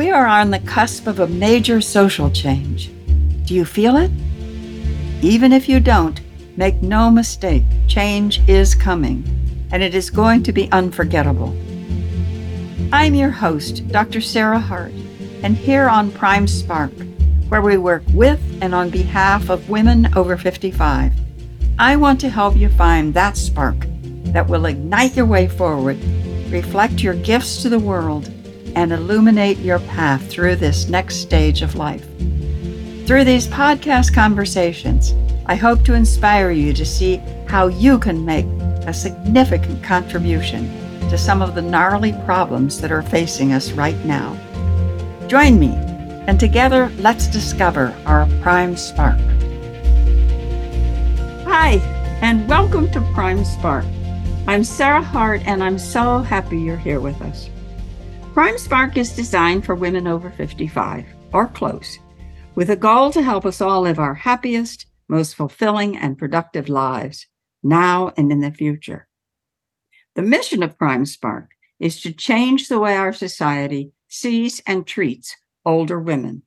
We are on the cusp of a major social change. Do you feel it? Even if you don't, make no mistake, change is coming, and it is going to be unforgettable. I'm your host, Dr. Sarah Hart, and here on Prime Spark, where we work with and on behalf of women over 55, I want to help you find that spark that will ignite your way forward, reflect your gifts to the world, and illuminate your path through this next stage of life. Through these podcast conversations, I hope to inspire you to see how you can make a significant contribution to some of the gnarly problems that are facing us right now. Join me, and together let's discover our prime spark. Hi, and welcome to Prime Spark. I'm Sarah Hart, and I'm so happy you're here with us. Prime Spark is designed for women over 55 or close, with a goal to help us all live our happiest, most fulfilling, and productive lives now and in the future. The mission of Prime Spark is to change the way our society sees and treats older women.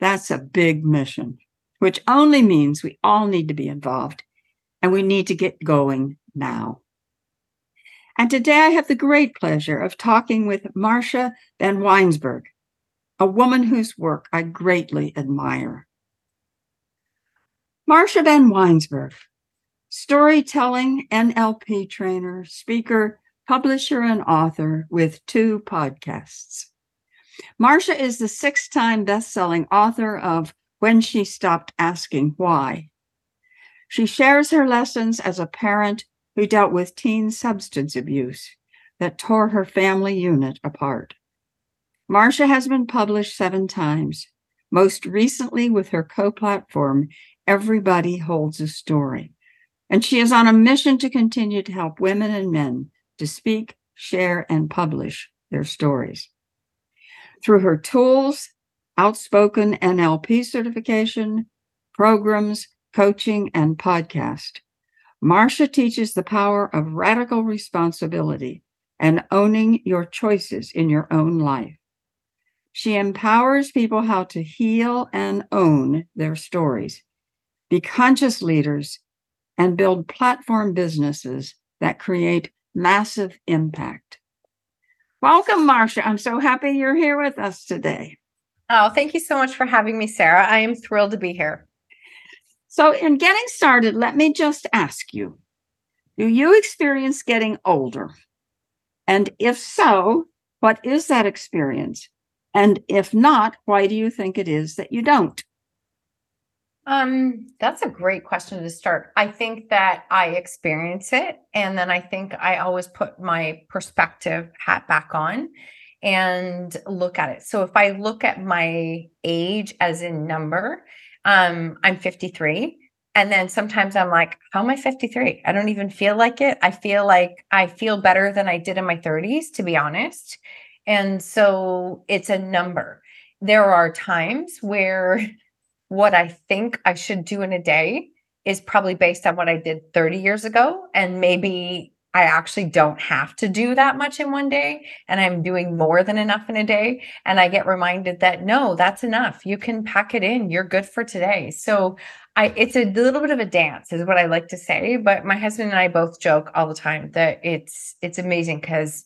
That's a big mission, which only means we all need to be involved and we need to get going now. And today I have the great pleasure of talking with Marcia Van Weinsberg, a woman whose work I greatly admire. Marsha Vanwynsberghe storytelling NLP trainer, speaker, publisher, and author with two podcasts. Marsha is the six time best selling author of When She Stopped Asking Why. She shares her lessons as a parent who dealt with teen substance abuse that tore her family unit apart. Marsha has been published seven times, most recently with her co platform, Everybody Holds a Story and she is on a mission to continue to help women and men to speak, share, and publish their stories. Through her tools, outspoken NLP certification, programs, coaching, and podcast, Marsha teaches the power of radical responsibility and owning your choices in your own life. She empowers people how to heal and own their stories, be conscious leaders, and build platform businesses that create massive impact. Welcome, Marsha. I'm so happy you're here with us today. Oh, thank you so much for having me, Sarah. I am thrilled to be here. So, in getting started, let me just ask you Do you experience getting older? And if so, what is that experience? And if not, why do you think it is that you don't? Um, that's a great question to start. I think that I experience it, and then I think I always put my perspective hat back on and look at it. So if I look at my age as in number, um, I'm 53. And then sometimes I'm like, how am I 53? I don't even feel like it. I feel like I feel better than I did in my 30s, to be honest. And so it's a number. There are times where what I think I should do in a day is probably based on what I did 30 years ago. And maybe I actually don't have to do that much in one day and I'm doing more than enough in a day. And I get reminded that no, that's enough. You can pack it in. You're good for today. So I it's a little bit of a dance is what I like to say. But my husband and I both joke all the time that it's it's amazing because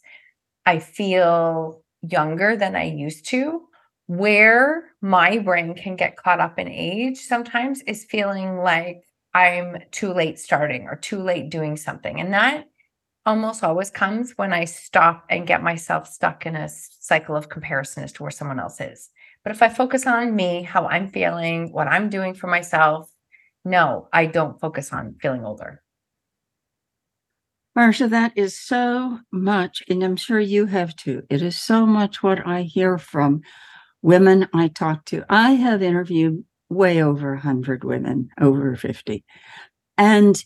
I feel younger than I used to where my brain can get caught up in age sometimes is feeling like I'm too late starting or too late doing something. And that almost always comes when I stop and get myself stuck in a cycle of comparison as to where someone else is. But if I focus on me, how I'm feeling, what I'm doing for myself, no, I don't focus on feeling older. Marsha, that is so much, and I'm sure you have too. It is so much what I hear from women I talk to. I have interviewed way over 100 women over 50. And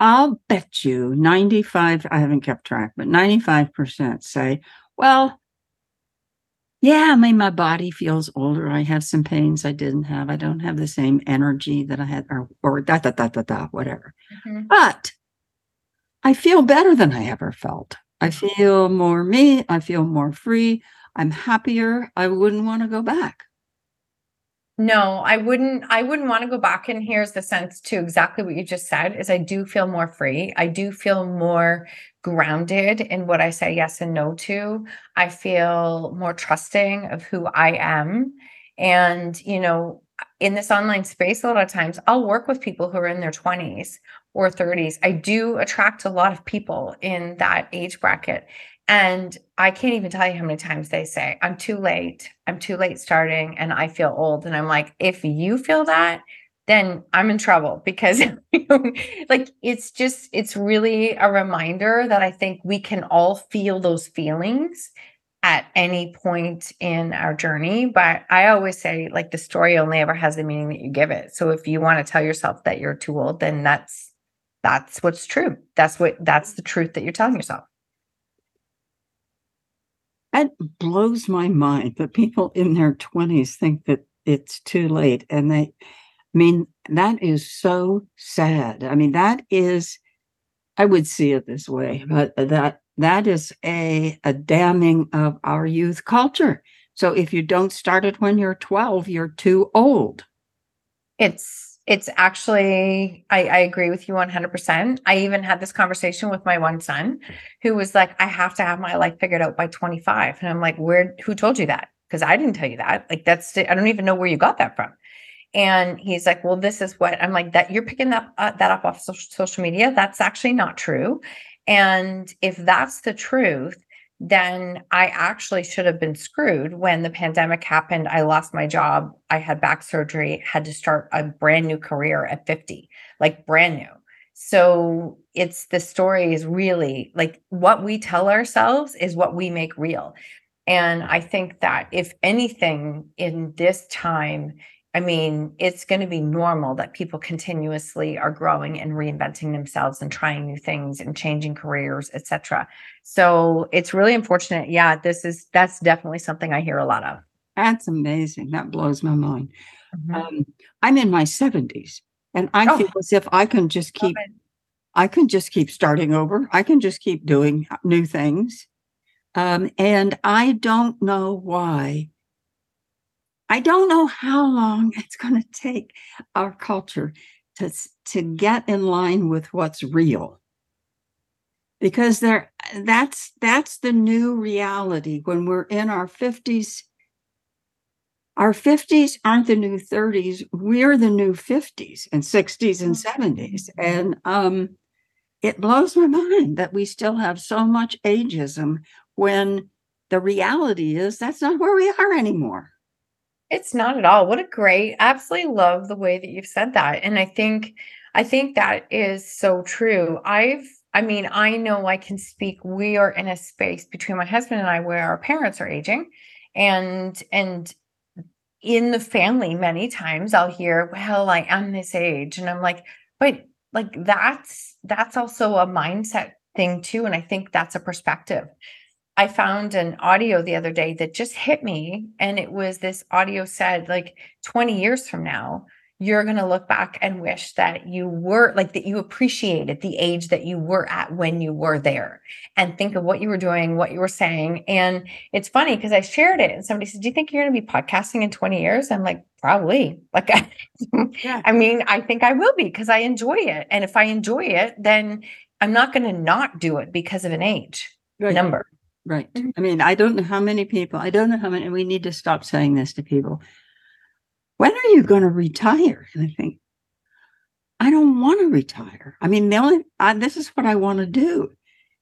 I'll bet you 95, I haven't kept track, but 95% say, well, yeah, I mean, my body feels older. I have some pains I didn't have. I don't have the same energy that I had, or, or da, da, da, da, da, whatever. Mm-hmm. But I feel better than I ever felt. I feel more me. I feel more free. I'm happier. I wouldn't want to go back. No, I wouldn't I wouldn't want to go back and here's the sense to exactly what you just said is I do feel more free. I do feel more grounded in what I say yes and no to. I feel more trusting of who I am and you know in this online space a lot of times I'll work with people who are in their 20s or 30s. I do attract a lot of people in that age bracket and I can't even tell you how many times they say, I'm too late. I'm too late starting and I feel old. And I'm like, if you feel that, then I'm in trouble because like it's just it's really a reminder that I think we can all feel those feelings at any point in our journey but I always say like the story only ever has the meaning that you give it so if you want to tell yourself that you're too old then that's that's what's true that's what that's the truth that you're telling yourself that blows my mind that people in their 20s think that it's too late. And they, I mean, that is so sad. I mean, that is, I would see it this way, but that that is a, a damning of our youth culture. So if you don't start it when you're 12, you're too old. It's it's actually I, I, agree with you 100% i even had this conversation with my one son who was like i have to have my life figured out by 25 and i'm like where who told you that? Because i didn't tell you that. Like that's i don't even know where you got that from. And he's like well this is what i'm like that you're picking that uh, that up off social, social media? That's actually not true. And if that's the truth then I actually should have been screwed when the pandemic happened. I lost my job. I had back surgery, had to start a brand new career at 50, like brand new. So it's the story is really like what we tell ourselves is what we make real. And I think that if anything in this time, I mean, it's going to be normal that people continuously are growing and reinventing themselves and trying new things and changing careers, etc. So it's really unfortunate. Yeah, this is that's definitely something I hear a lot of. That's amazing. That blows my mind. Mm-hmm. Um, I'm in my 70s, and I oh. feel as if I can just keep, I can just keep starting over. I can just keep doing new things, um, and I don't know why I don't know how long it's going to take our culture to, to get in line with what's real. Because there that's that's the new reality when we're in our 50s. Our 50s aren't the new 30s. We're the new 50s and 60s and 70s. Mm-hmm. And um, it blows my mind that we still have so much ageism when the reality is that's not where we are anymore. It's not at all. What a great, absolutely love the way that you've said that. And I think, I think that is so true. I've, I mean, I know I can speak. We are in a space between my husband and I where our parents are aging. And, and, in the family, many times I'll hear, well, I am this age. And I'm like, but like that's that's also a mindset thing too. And I think that's a perspective. I found an audio the other day that just hit me. And it was this audio said, like 20 years from now, you're going to look back and wish that you were like that you appreciated the age that you were at when you were there and think of what you were doing, what you were saying. And it's funny because I shared it and somebody said, Do you think you're going to be podcasting in 20 years? I'm like, Probably. Like, I, yeah. I mean, I think I will be because I enjoy it. And if I enjoy it, then I'm not going to not do it because of an age right. number. Right. Mm-hmm. I mean, I don't know how many people, I don't know how many, we need to stop saying this to people. When are you going to retire? And I think, I don't want to retire. I mean, the only, I, this is what I want to do.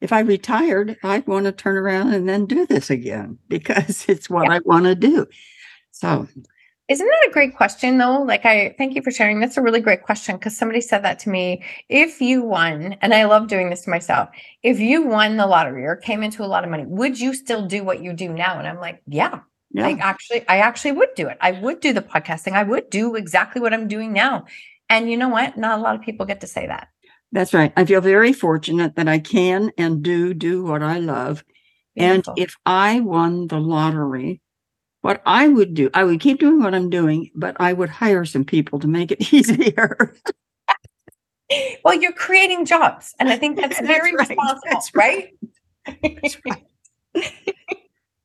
If I retired, I'd want to turn around and then do this again because it's what yeah. I want to do. So isn't that a great question though? Like I thank you for sharing. That's a really great question because somebody said that to me. If you won, and I love doing this to myself, if you won the lottery or came into a lot of money, would you still do what you do now? And I'm like, yeah. Yeah. I actually I actually would do it. I would do the podcasting. I would do exactly what I'm doing now. And you know what? Not a lot of people get to say that. That's right. I feel very fortunate that I can and do do what I love. Beautiful. And if I won the lottery, what I would do, I would keep doing what I'm doing, but I would hire some people to make it easier. well, you're creating jobs. And I think that's, that's very right. responsible, that's right? right? That's right.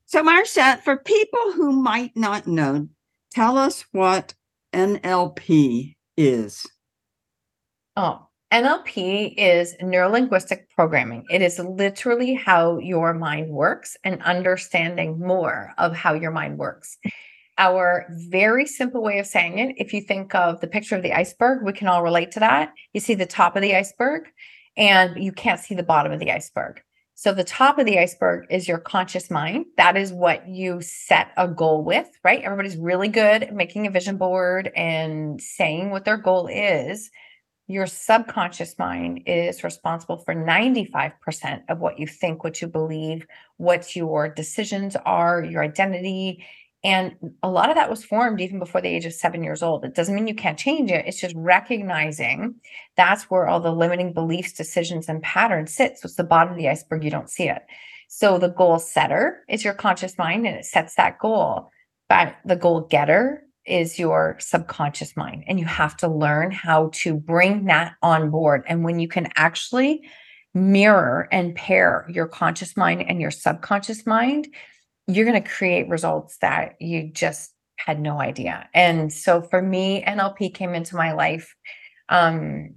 So, Marsha, for people who might not know, tell us what NLP is. Oh, NLP is neurolinguistic programming. It is literally how your mind works and understanding more of how your mind works. Our very simple way of saying it, if you think of the picture of the iceberg, we can all relate to that. You see the top of the iceberg and you can't see the bottom of the iceberg. So the top of the iceberg is your conscious mind. That is what you set a goal with, right? Everybody's really good at making a vision board and saying what their goal is your subconscious mind is responsible for 95% of what you think, what you believe, what your decisions are, your identity. And a lot of that was formed even before the age of seven years old. It doesn't mean you can't change it. It's just recognizing that's where all the limiting beliefs, decisions, and patterns sit. So it's the bottom of the iceberg. You don't see it. So the goal setter is your conscious mind and it sets that goal. But the goal getter is your subconscious mind and you have to learn how to bring that on board. And when you can actually mirror and pair your conscious mind and your subconscious mind you're going to create results that you just had no idea. And so for me nlp came into my life um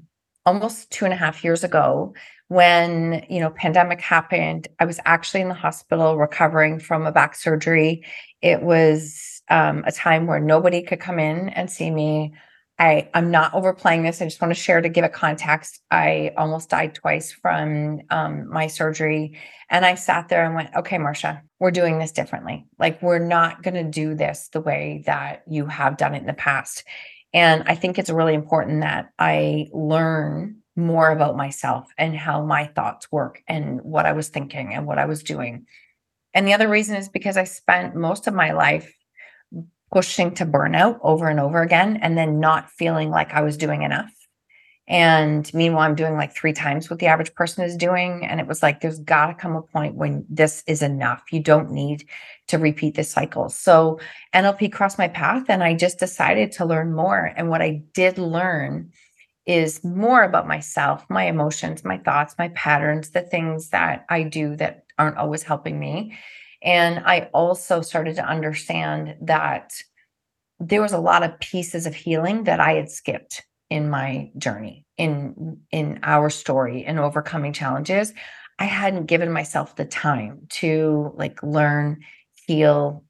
almost two and a half years ago when you know pandemic happened. I was actually in the hospital recovering from a back surgery. It was um, a time where nobody could come in and see me. I, I'm not overplaying this. I just want to share to give a context. I almost died twice from um, my surgery. And I sat there and went, okay, Marsha, we're doing this differently. Like, we're not going to do this the way that you have done it in the past. And I think it's really important that I learn more about myself and how my thoughts work and what I was thinking and what I was doing. And the other reason is because I spent most of my life pushing to burnout over and over again and then not feeling like I was doing enough. And meanwhile, I'm doing like three times what the average person is doing. And it was like, there's got to come a point when this is enough. You don't need to repeat this cycle. So NLP crossed my path and I just decided to learn more. And what I did learn is more about myself, my emotions, my thoughts, my patterns, the things that I do that aren't always helping me. And I also started to understand that there was a lot of pieces of healing that I had skipped in my journey in in our story in overcoming challenges. I hadn't given myself the time to like learn heal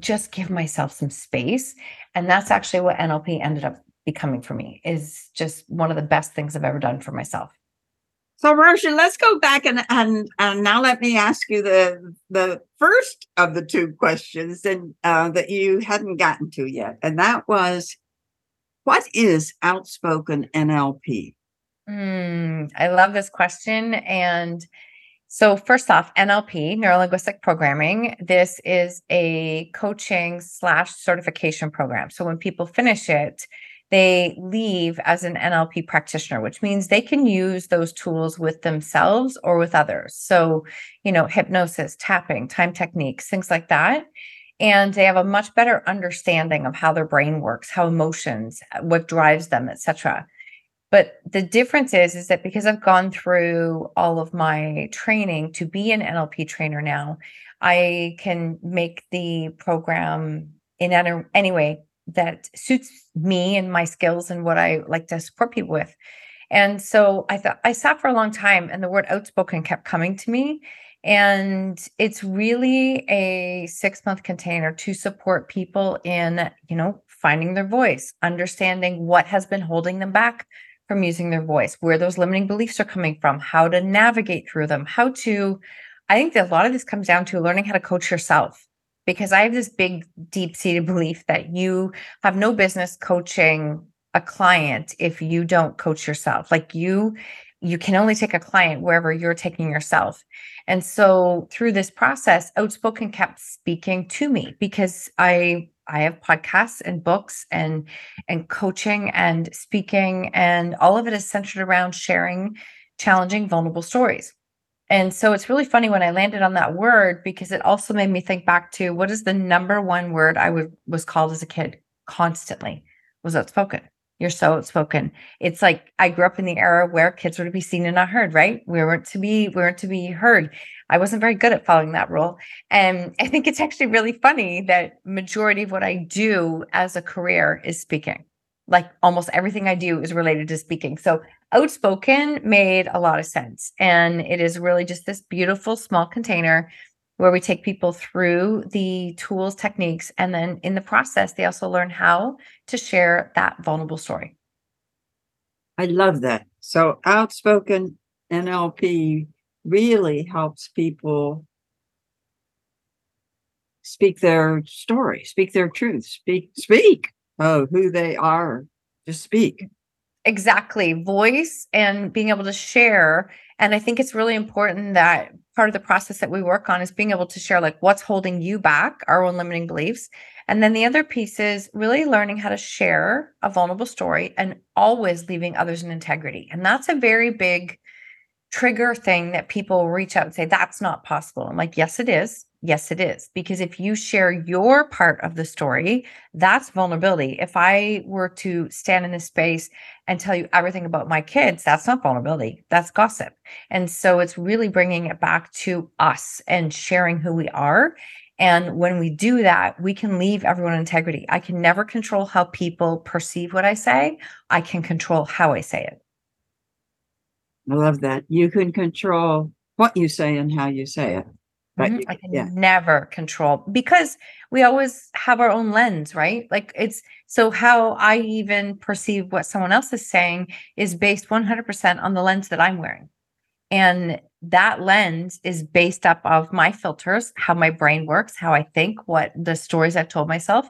just give myself some space. And that's actually what nlp ended up becoming for me is just one of the best things i've ever done for myself so, Marsha, let's go back and, and and now let me ask you the the first of the two questions and uh, that you hadn't gotten to yet, and that was, what is outspoken NLP? Mm, I love this question, and so first off, NLP, neuro linguistic programming. This is a coaching slash certification program. So when people finish it they leave as an NLP practitioner, which means they can use those tools with themselves or with others. So, you know, hypnosis, tapping, time techniques, things like that. And they have a much better understanding of how their brain works, how emotions, uh, what drives them, etc. But the difference is, is that because I've gone through all of my training to be an NLP trainer now, I can make the program in any, any way that suits me and my skills and what I like to support people with. And so I thought I sat for a long time and the word outspoken kept coming to me. And it's really a six month container to support people in, you know, finding their voice, understanding what has been holding them back from using their voice, where those limiting beliefs are coming from, how to navigate through them, how to, I think that a lot of this comes down to learning how to coach yourself because I have this big, deep seated belief that you have no business coaching a client if you don't coach yourself. Like you, you can only take a client wherever you're taking yourself. And so through this process, Outspoken kept speaking to me because I I have podcasts and books and and coaching and speaking and all of it is centered around sharing challenging vulnerable stories. And so it's really funny when I landed on that word because it also made me think back to what is the number one word I would, was called as a kid constantly was outspoken. You're so outspoken. It's like I grew up in the era where kids were to be seen and not heard, right? We weren't to be, we weren't to be heard. I wasn't very good at following that rule. And I think it's actually really funny that majority of what I do as a career is speaking. Like almost everything I do is related to speaking. So outspoken made a lot of sense. And it is really just this beautiful small container where we take people through the tools, techniques, and then in the process, they also learn how to share that vulnerable story. I love that. So, outspoken NLP really helps people speak their story, speak their truth, speak, speak of who they are, just speak. Exactly. Voice and being able to share. And I think it's really important that part of the process that we work on is being able to share like what's holding you back, our own limiting beliefs. And then the other piece is really learning how to share a vulnerable story and always leaving others in integrity. And that's a very big trigger thing that people reach out and say, that's not possible. I'm like, yes, it is. Yes, it is. Because if you share your part of the story, that's vulnerability. If I were to stand in this space and tell you everything about my kids, that's not vulnerability, that's gossip. And so it's really bringing it back to us and sharing who we are. And when we do that, we can leave everyone integrity. I can never control how people perceive what I say, I can control how I say it. I love that. You can control what you say and how you say it. But mm-hmm. I can yeah. never control because we always have our own lens, right? Like it's so how I even perceive what someone else is saying is based 100% on the lens that I'm wearing. And that lens is based up of my filters, how my brain works, how I think, what the stories I've told myself.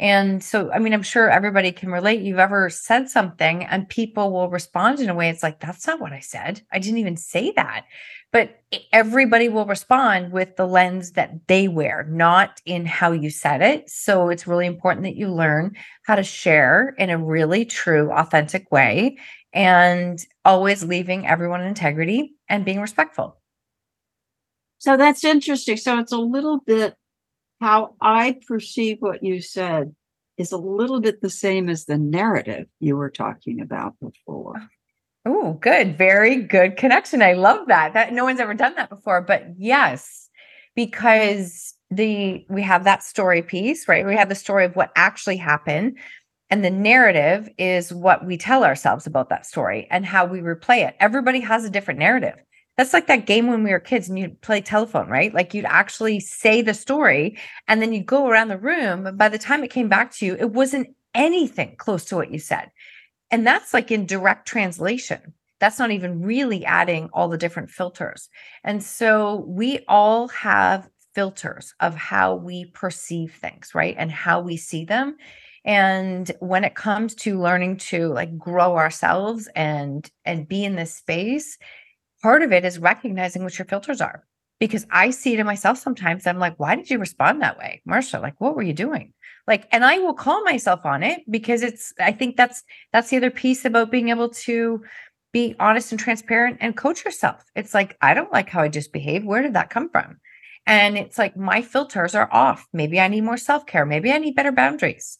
And so, I mean, I'm sure everybody can relate. You've ever said something and people will respond in a way it's like, that's not what I said. I didn't even say that. But everybody will respond with the lens that they wear, not in how you said it. So it's really important that you learn how to share in a really true, authentic way and always leaving everyone in integrity and being respectful. So that's interesting. So it's a little bit how I perceive what you said is a little bit the same as the narrative you were talking about before. Oh, good. Very good connection. I love that. That no one's ever done that before, but yes, because the we have that story piece, right? We have the story of what actually happened. And the narrative is what we tell ourselves about that story and how we replay it. Everybody has a different narrative. That's like that game when we were kids and you'd play telephone, right? Like you'd actually say the story and then you'd go around the room. By the time it came back to you, it wasn't anything close to what you said. And that's like in direct translation. That's not even really adding all the different filters. And so we all have filters of how we perceive things, right? And how we see them. And when it comes to learning to like grow ourselves and and be in this space, part of it is recognizing what your filters are because I see it in myself sometimes. I'm like, why did you respond that way, Marsha? Like, what were you doing? Like, and I will call myself on it because it's, I think that's, that's the other piece about being able to be honest and transparent and coach yourself. It's like, I don't like how I just behaved. Where did that come from? And it's like, my filters are off. Maybe I need more self care. Maybe I need better boundaries.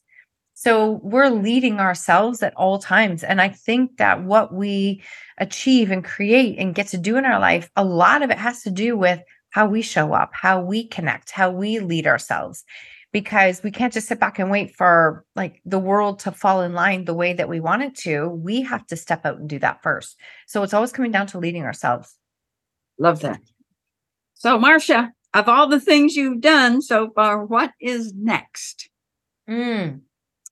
So we're leading ourselves at all times. And I think that what we achieve and create and get to do in our life, a lot of it has to do with how we show up, how we connect, how we lead ourselves. Because we can't just sit back and wait for like the world to fall in line the way that we want it to. We have to step out and do that first. So it's always coming down to leading ourselves. Love that. So, Marsha, of all the things you've done so far, what is next? Mm,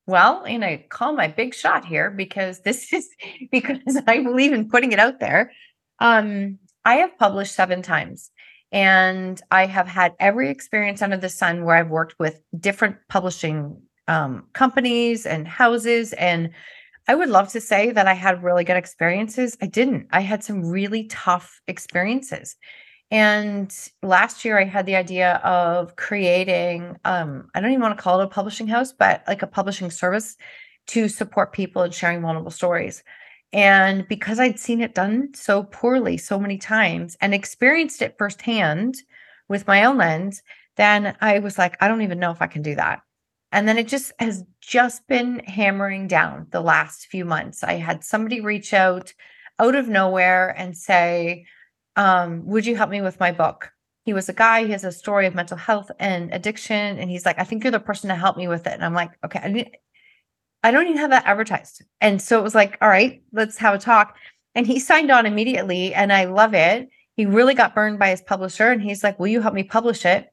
well, you know, call my big shot here because this is because I believe in putting it out there. Um, I have published seven times and I have had every experience under the sun where I've worked with different publishing um, companies and houses. And I would love to say that I had really good experiences. I didn't. I had some really tough experiences. And last year I had the idea of creating um I don't even want to call it a publishing house, but like a publishing service to support people in sharing vulnerable stories. And because I'd seen it done so poorly so many times and experienced it firsthand with my own lens, then I was like, I don't even know if I can do that. And then it just has just been hammering down the last few months. I had somebody reach out out of nowhere and say, um, Would you help me with my book? He was a guy, he has a story of mental health and addiction. And he's like, I think you're the person to help me with it. And I'm like, Okay, I, I don't even have that advertised. And so it was like, All right, let's have a talk. And he signed on immediately. And I love it. He really got burned by his publisher. And he's like, Will you help me publish it?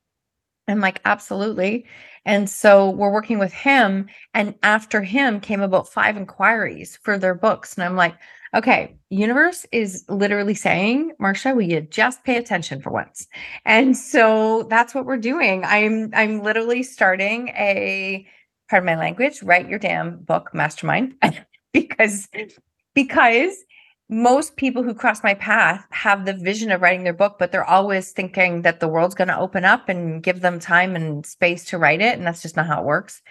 I'm like, Absolutely. And so we're working with him. And after him came about five inquiries for their books. And I'm like, okay, universe is literally saying, Marsha, will you just pay attention for once? And so that's what we're doing. I'm I'm literally starting a pardon my language, write your damn book mastermind because because most people who cross my path have the vision of writing their book, but they're always thinking that the world's going to open up and give them time and space to write it. And that's just not how it works.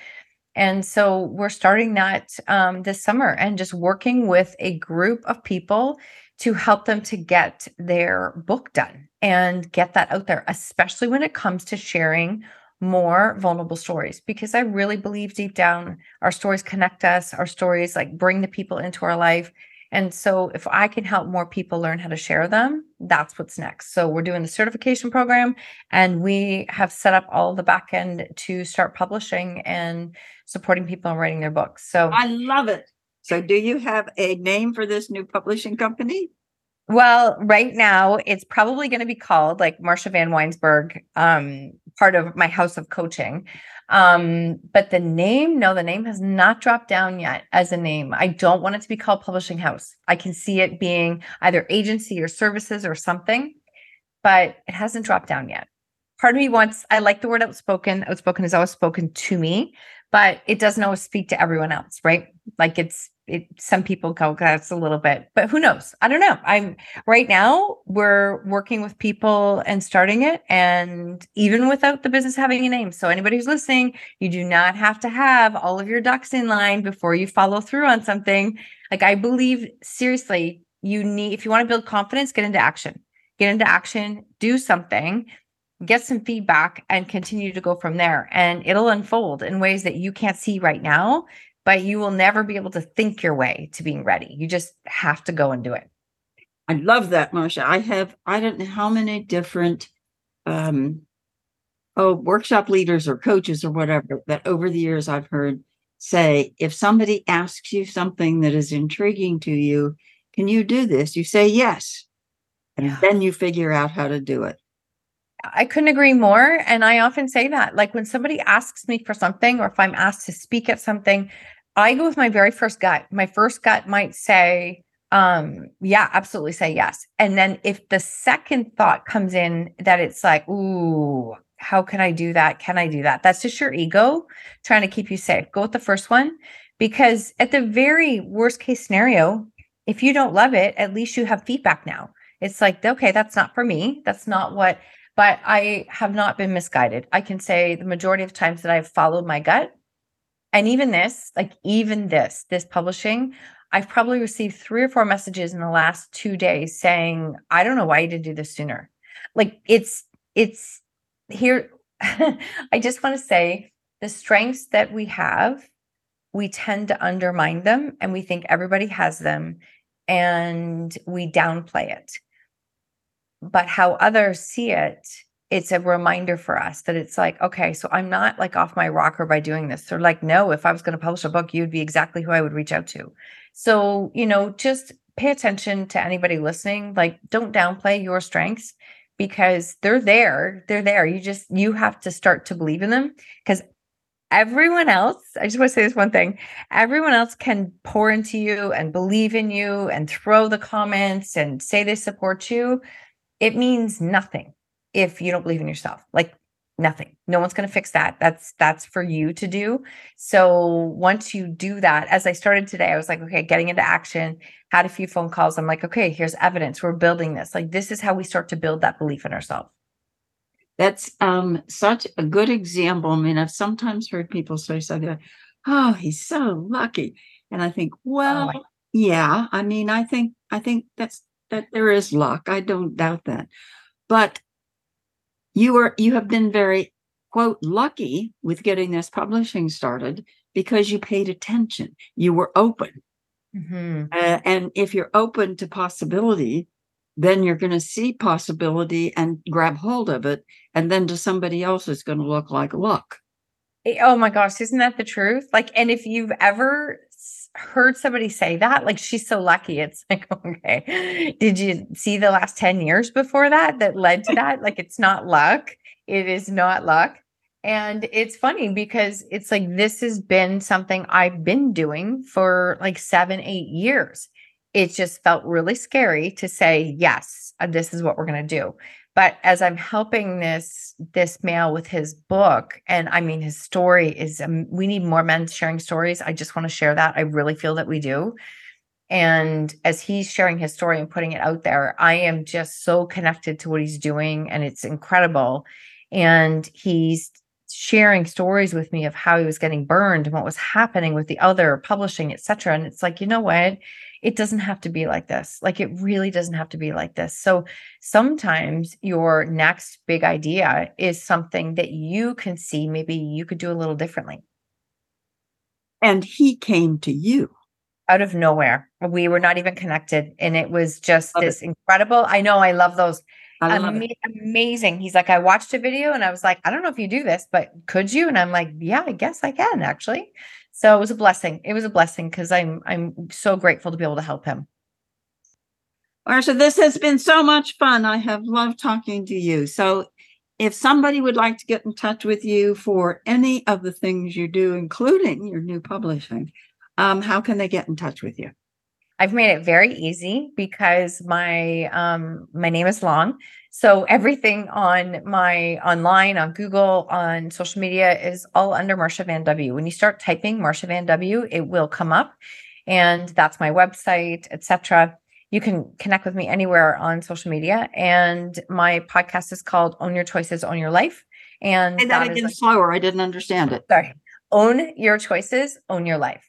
And so we're starting that um, this summer and just working with a group of people to help them to get their book done and get that out there, especially when it comes to sharing more vulnerable stories because I really believe deep down our stories connect us, our stories like bring the people into our life and so if I can help more people learn how to share them, that's what's next. So we're doing the certification program and we have set up all the back end to start publishing and supporting people in writing their books. So I love it. So do you have a name for this new publishing company? Well, right now it's probably going to be called like Marsha Vanwynsberghe, um, part of my house of coaching. Um, but the name, no, the name has not dropped down yet as a name. I don't want it to be called publishing house. I can see it being either agency or services or something, but it hasn't dropped down yet. Part of me wants, I like the word outspoken. Outspoken is always spoken to me, but it doesn't always speak to everyone else, right? Like it's it, some people go that's a little bit but who knows? I don't know. I'm right now we're working with people and starting it and even without the business having a name. So anybody who's listening you do not have to have all of your ducks in line before you follow through on something. Like i believe seriously you need if you want to build confidence get into action. Get into action do something get some feedback and continue to go from there and it'll unfold in ways that you can't see right now but you will never be able to think your way to being ready. You just have to go and do it. I love that, Marsha. I have, I don't know how many different, um, oh, workshop leaders or coaches or whatever that over the years I've heard say, if somebody asks you something that is intriguing to you, can you do this? You say yes. And yeah. then you figure out how to do it. I couldn't agree more. And I often say that, like when somebody asks me for something, or if I'm asked to speak at something, I go with my very first gut. My first gut might say, um, yeah, absolutely say yes. And then if the second thought comes in that it's like, ooh, how can I do that? Can I do that? That's just your ego trying to keep you safe. Go with the first one because at the very worst case scenario, if you don't love it, at least you have feedback now. It's like, okay, that's not for me. That's not what, but I have not been misguided. I can say the majority of times that I've followed my gut and even this, like even this, this publishing, I've probably received three or four messages in the last two days saying, I don't know why you didn't do this sooner. Like it's, it's here. I just want to say the strengths that we have, we tend to undermine them and we think everybody has them and we downplay it. But how others see it it's a reminder for us that it's like, okay, so I'm not like off my rocker by doing this. They're like, no, if I was going to publish a book, you'd be exactly who I would reach out to. So, you know, just pay attention to anybody listening. Like, don't downplay your strengths because they're there. They're there. You just, you have to start to believe in them because everyone else, I just want to say this one thing everyone else can pour into you and believe in you and throw the comments and say they support you. It means nothing if you don't believe in yourself. Like nothing. No one's going to fix that. That's that's for you to do. So once you do that, as I started today, I was like, okay, getting into action, had a few phone calls. I'm like, okay, here's evidence. We're building this. Like this is how we start to build that belief in ourselves. That's um such a good example. I mean, I've sometimes heard people say something like, oh, he's so lucky. And I think, well, oh, yeah, I mean, I think I think that's that there is luck. I don't doubt that. But you are you have been very quote, lucky with getting this publishing started because you paid attention. You were open. Mm-hmm. Uh, and if you're open to possibility, then you're going to see possibility and grab hold of it. And then to somebody else, it's going to look like luck. Eh, Oh my gosh, isn't that the truth? Like, and if you've ever heard somebody say that, like, she's so lucky, it's like, okay, did you see the last 10 years before that that led to that? Like, it's not luck. It is not luck. And it's funny because it's like this has been something I've been doing for like seven, eight years. It just felt really scary to say, yes, uh, this is what we're going to do but as i'm helping this this male with his book and i mean his story is um, we need more men sharing stories. I just want to share that. I really feel that we do. And as he's sharing his story and putting it out there i am just so connected to what he's doing and it's incredible. And he's sharing stories with me of how he was getting burned and what was happening with the other publishing etc and it's like you know what it doesn't have to be like this. Like it really doesn't have to be like this. So sometimes your next big idea is something that you can see maybe you could do a little differently And he came to you. out of nowhere. We were not even connected. And it was just Love it. this incredible. I know I love those. I love Ama- amazing. He's like, I watched a video and I was like, I don't know if you do this, but could you? And I'm like, yeah, I guess I can actually. So it was a blessing. It was a blessing because I'm I'm so grateful to be able to help him. Marsha, this has been so much fun. I have loved talking to you. So, if somebody would like to get in touch with you for any of the things you do, including your new publishing, um, how can they get in touch with you? I've made it very easy because my um my name is long. So everything on my online, on Google, on social media is all under Marsha Van W. When you start typing Marsha Van W, it will come up. And that's my website, etc. You can connect with me anywhere on social media. And my podcast is called Own Your Choices, Own Your Life. And Say that that again slower. I didn't understand it. sorry own your choices own your life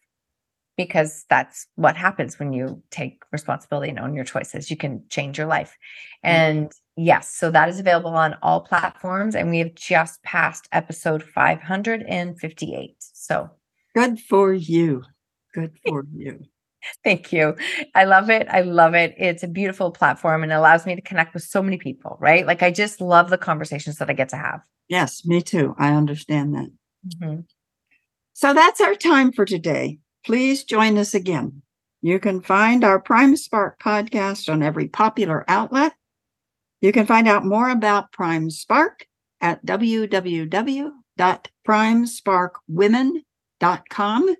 because that's what happens when you take responsibility and own your choices you can change your life and yes so that is available on all platforms and we have just passed episode 558 so Good for you. Good for you. thank you i love it i love it it's a beautiful platform and it allows me to connect with so many people right like i just love the conversations that i get to have Yes, me too. I understand that. Mhm. So that's our time for today. Please join us again. You can find our Prime Spark podcast on every popular outlet. You can find out more about Prime Spark at www.primesparkwomen.com.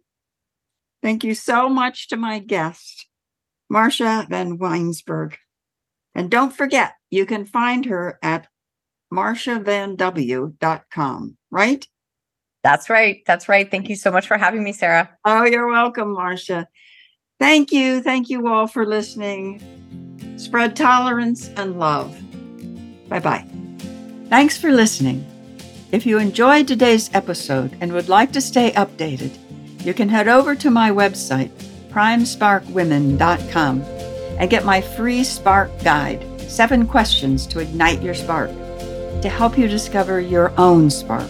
Thank you so much to my guest, Marsha Vanwynsberghe. And don't forget, you can find her at marshavanw.com, right? That's right that's right thank you so much for having me sarah Oh, you're welcome, Marsha. Thank you. Thank you all for listening. Spread tolerance and love. Bye bye. Thanks for listening. If you enjoyed today's episode and would like to stay updated, you can head over to my website, primesparkwomen.com, and get my free Spark Guide Seven Questions to Ignite Your Spark to help you discover your own spark.